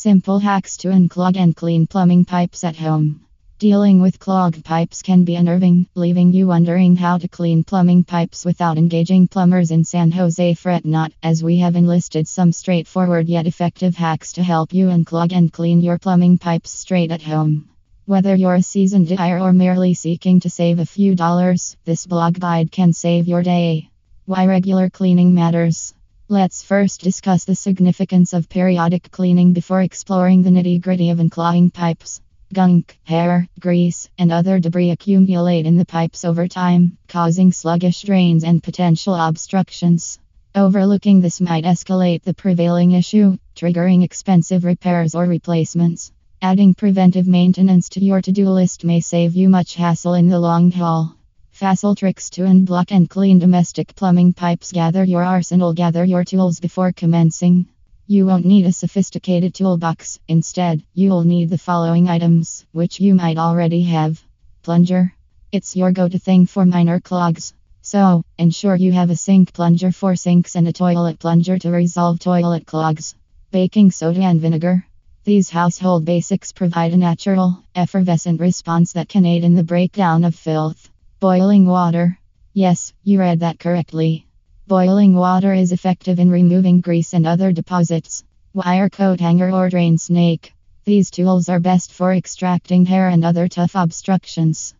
Simple hacks to unclog and clean plumbing pipes at home. Dealing with clogged pipes can be unnerving, leaving you wondering how to clean plumbing pipes without engaging plumbers in San Jose. Fret not, as we have enlisted some straightforward yet effective hacks to help you unclog and clean your plumbing pipes straight at home. Whether you're a seasoned dyer or merely seeking to save a few dollars, this blog guide can save your day. Why regular cleaning matters. Let's first discuss the significance of periodic cleaning before exploring the nitty gritty of unclogging pipes. Gunk, hair, grease, and other debris accumulate in the pipes over time, causing sluggish drains and potential obstructions. Overlooking this might escalate the prevailing issue, triggering expensive repairs or replacements. Adding preventive maintenance to your to do list may save you much hassle in the long haul. Facile tricks to unblock and clean domestic plumbing pipes. Gather your arsenal, gather your tools before commencing. You won't need a sophisticated toolbox. Instead, you'll need the following items, which you might already have. Plunger. It's your go to thing for minor clogs. So, ensure you have a sink plunger for sinks and a toilet plunger to resolve toilet clogs. Baking soda and vinegar. These household basics provide a natural, effervescent response that can aid in the breakdown of filth. Boiling water. Yes, you read that correctly. Boiling water is effective in removing grease and other deposits. Wire coat hanger or drain snake. These tools are best for extracting hair and other tough obstructions.